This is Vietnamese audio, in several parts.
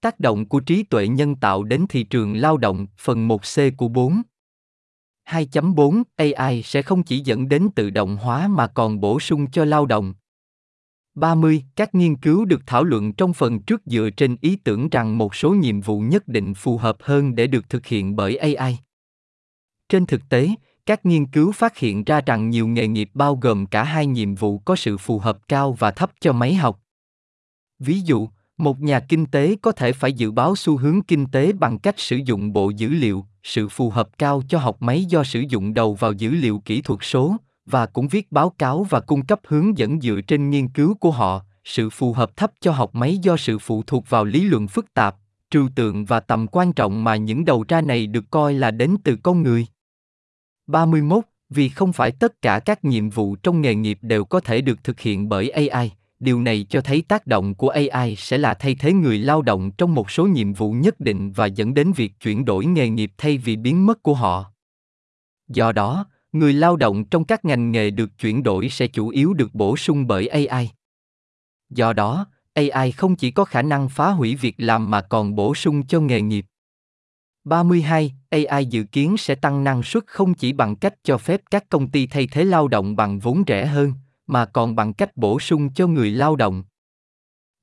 Tác động của trí tuệ nhân tạo đến thị trường lao động, phần 1C của 4. 2.4 AI sẽ không chỉ dẫn đến tự động hóa mà còn bổ sung cho lao động. 30. Các nghiên cứu được thảo luận trong phần trước dựa trên ý tưởng rằng một số nhiệm vụ nhất định phù hợp hơn để được thực hiện bởi AI. Trên thực tế, các nghiên cứu phát hiện ra rằng nhiều nghề nghiệp bao gồm cả hai nhiệm vụ có sự phù hợp cao và thấp cho máy học. Ví dụ, một nhà kinh tế có thể phải dự báo xu hướng kinh tế bằng cách sử dụng bộ dữ liệu, sự phù hợp cao cho học máy do sử dụng đầu vào dữ liệu kỹ thuật số, và cũng viết báo cáo và cung cấp hướng dẫn dựa trên nghiên cứu của họ, sự phù hợp thấp cho học máy do sự phụ thuộc vào lý luận phức tạp, trừu tượng và tầm quan trọng mà những đầu ra này được coi là đến từ con người. 31. Vì không phải tất cả các nhiệm vụ trong nghề nghiệp đều có thể được thực hiện bởi AI, điều này cho thấy tác động của AI sẽ là thay thế người lao động trong một số nhiệm vụ nhất định và dẫn đến việc chuyển đổi nghề nghiệp thay vì biến mất của họ. Do đó, người lao động trong các ngành nghề được chuyển đổi sẽ chủ yếu được bổ sung bởi AI. Do đó, AI không chỉ có khả năng phá hủy việc làm mà còn bổ sung cho nghề nghiệp. 32. AI dự kiến sẽ tăng năng suất không chỉ bằng cách cho phép các công ty thay thế lao động bằng vốn rẻ hơn, mà còn bằng cách bổ sung cho người lao động.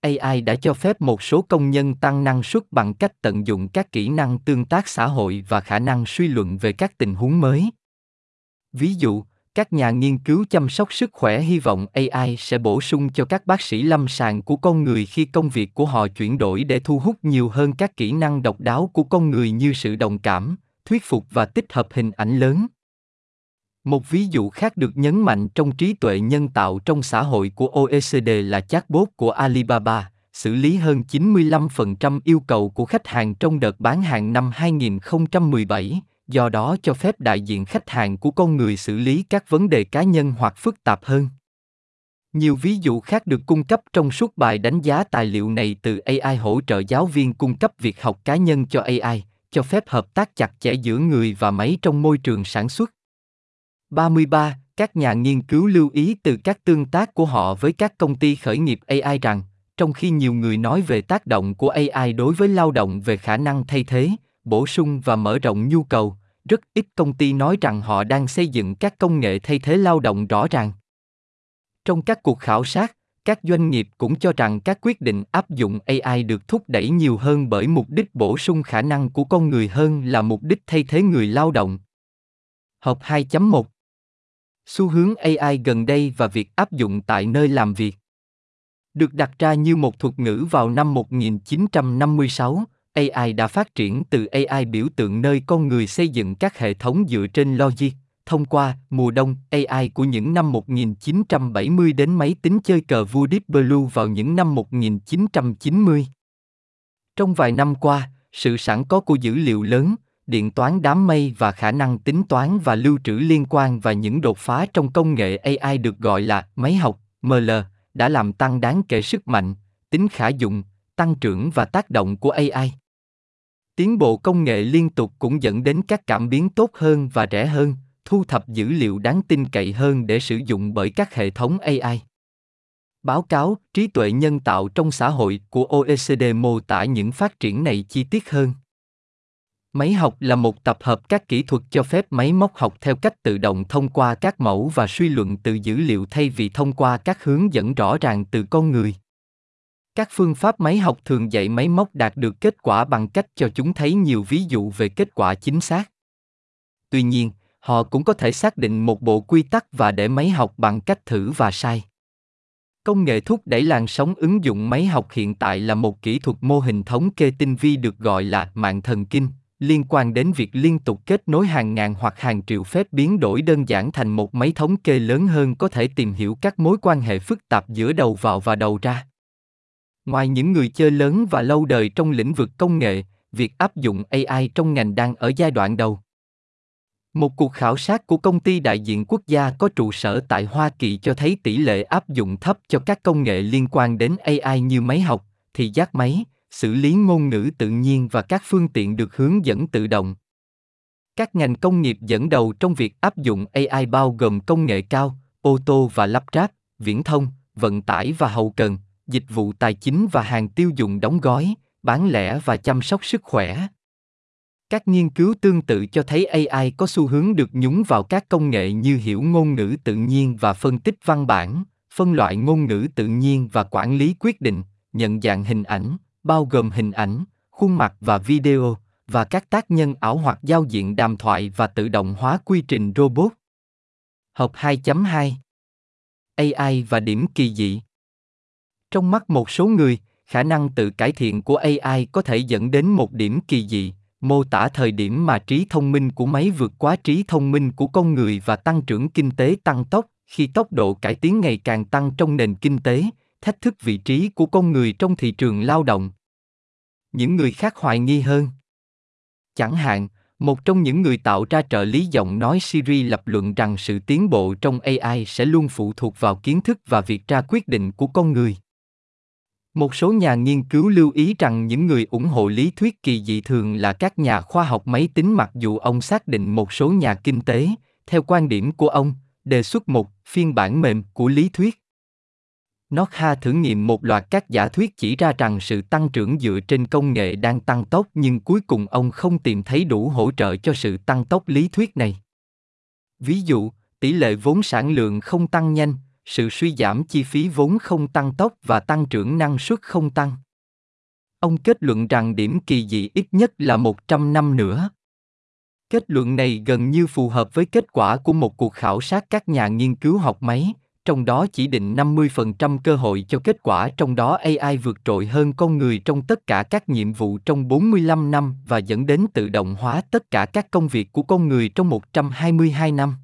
AI đã cho phép một số công nhân tăng năng suất bằng cách tận dụng các kỹ năng tương tác xã hội và khả năng suy luận về các tình huống mới. Ví dụ, các nhà nghiên cứu chăm sóc sức khỏe hy vọng AI sẽ bổ sung cho các bác sĩ lâm sàng của con người khi công việc của họ chuyển đổi để thu hút nhiều hơn các kỹ năng độc đáo của con người như sự đồng cảm, thuyết phục và tích hợp hình ảnh lớn. Một ví dụ khác được nhấn mạnh trong trí tuệ nhân tạo trong xã hội của OECD là chatbot của Alibaba, xử lý hơn 95% yêu cầu của khách hàng trong đợt bán hàng năm 2017, do đó cho phép đại diện khách hàng của con người xử lý các vấn đề cá nhân hoặc phức tạp hơn. Nhiều ví dụ khác được cung cấp trong suốt bài đánh giá tài liệu này từ AI hỗ trợ giáo viên cung cấp việc học cá nhân cho AI, cho phép hợp tác chặt chẽ giữa người và máy trong môi trường sản xuất. 33. Các nhà nghiên cứu lưu ý từ các tương tác của họ với các công ty khởi nghiệp AI rằng, trong khi nhiều người nói về tác động của AI đối với lao động về khả năng thay thế, bổ sung và mở rộng nhu cầu, rất ít công ty nói rằng họ đang xây dựng các công nghệ thay thế lao động rõ ràng. Trong các cuộc khảo sát, các doanh nghiệp cũng cho rằng các quyết định áp dụng AI được thúc đẩy nhiều hơn bởi mục đích bổ sung khả năng của con người hơn là mục đích thay thế người lao động. Hợp 2.1 Xu hướng AI gần đây và việc áp dụng tại nơi làm việc được đặt ra như một thuật ngữ vào năm 1956, AI đã phát triển từ AI biểu tượng nơi con người xây dựng các hệ thống dựa trên logic, thông qua mùa đông AI của những năm 1970 đến máy tính chơi cờ vua Deep Blue vào những năm 1990. Trong vài năm qua, sự sẵn có của dữ liệu lớn, điện toán đám mây và khả năng tính toán và lưu trữ liên quan và những đột phá trong công nghệ AI được gọi là máy học, ML, đã làm tăng đáng kể sức mạnh, tính khả dụng, tăng trưởng và tác động của AI. Tiến bộ công nghệ liên tục cũng dẫn đến các cảm biến tốt hơn và rẻ hơn, thu thập dữ liệu đáng tin cậy hơn để sử dụng bởi các hệ thống AI. Báo cáo Trí tuệ nhân tạo trong xã hội của OECD mô tả những phát triển này chi tiết hơn. Máy học là một tập hợp các kỹ thuật cho phép máy móc học theo cách tự động thông qua các mẫu và suy luận từ dữ liệu thay vì thông qua các hướng dẫn rõ ràng từ con người. Các phương pháp máy học thường dạy máy móc đạt được kết quả bằng cách cho chúng thấy nhiều ví dụ về kết quả chính xác. Tuy nhiên, họ cũng có thể xác định một bộ quy tắc và để máy học bằng cách thử và sai. Công nghệ thúc đẩy làn sóng ứng dụng máy học hiện tại là một kỹ thuật mô hình thống kê tinh vi được gọi là mạng thần kinh, liên quan đến việc liên tục kết nối hàng ngàn hoặc hàng triệu phép biến đổi đơn giản thành một máy thống kê lớn hơn có thể tìm hiểu các mối quan hệ phức tạp giữa đầu vào và đầu ra. Ngoài những người chơi lớn và lâu đời trong lĩnh vực công nghệ, việc áp dụng AI trong ngành đang ở giai đoạn đầu. Một cuộc khảo sát của công ty đại diện quốc gia có trụ sở tại Hoa Kỳ cho thấy tỷ lệ áp dụng thấp cho các công nghệ liên quan đến AI như máy học, thị giác máy, xử lý ngôn ngữ tự nhiên và các phương tiện được hướng dẫn tự động. Các ngành công nghiệp dẫn đầu trong việc áp dụng AI bao gồm công nghệ cao, ô tô và lắp ráp, viễn thông, vận tải và hậu cần, dịch vụ tài chính và hàng tiêu dùng đóng gói, bán lẻ và chăm sóc sức khỏe. Các nghiên cứu tương tự cho thấy AI có xu hướng được nhúng vào các công nghệ như hiểu ngôn ngữ tự nhiên và phân tích văn bản, phân loại ngôn ngữ tự nhiên và quản lý quyết định, nhận dạng hình ảnh, bao gồm hình ảnh, khuôn mặt và video, và các tác nhân ảo hoặc giao diện đàm thoại và tự động hóa quy trình robot. Học 2.2 AI và điểm kỳ dị Trong mắt một số người, khả năng tự cải thiện của AI có thể dẫn đến một điểm kỳ dị, mô tả thời điểm mà trí thông minh của máy vượt quá trí thông minh của con người và tăng trưởng kinh tế tăng tốc khi tốc độ cải tiến ngày càng tăng trong nền kinh tế thách thức vị trí của con người trong thị trường lao động những người khác hoài nghi hơn chẳng hạn một trong những người tạo ra trợ lý giọng nói Siri lập luận rằng sự tiến bộ trong AI sẽ luôn phụ thuộc vào kiến thức và việc ra quyết định của con người. Một số nhà nghiên cứu lưu ý rằng những người ủng hộ lý thuyết kỳ dị thường là các nhà khoa học máy tính mặc dù ông xác định một số nhà kinh tế, theo quan điểm của ông, đề xuất một phiên bản mềm của lý thuyết. Notha thử nghiệm một loạt các giả thuyết chỉ ra rằng sự tăng trưởng dựa trên công nghệ đang tăng tốc nhưng cuối cùng ông không tìm thấy đủ hỗ trợ cho sự tăng tốc lý thuyết này. Ví dụ, tỷ lệ vốn sản lượng không tăng nhanh, sự suy giảm chi phí vốn không tăng tốc và tăng trưởng năng suất không tăng. Ông kết luận rằng điểm kỳ dị ít nhất là 100 năm nữa. Kết luận này gần như phù hợp với kết quả của một cuộc khảo sát các nhà nghiên cứu học máy, trong đó chỉ định 50% cơ hội cho kết quả, trong đó AI vượt trội hơn con người trong tất cả các nhiệm vụ trong 45 năm và dẫn đến tự động hóa tất cả các công việc của con người trong 122 năm.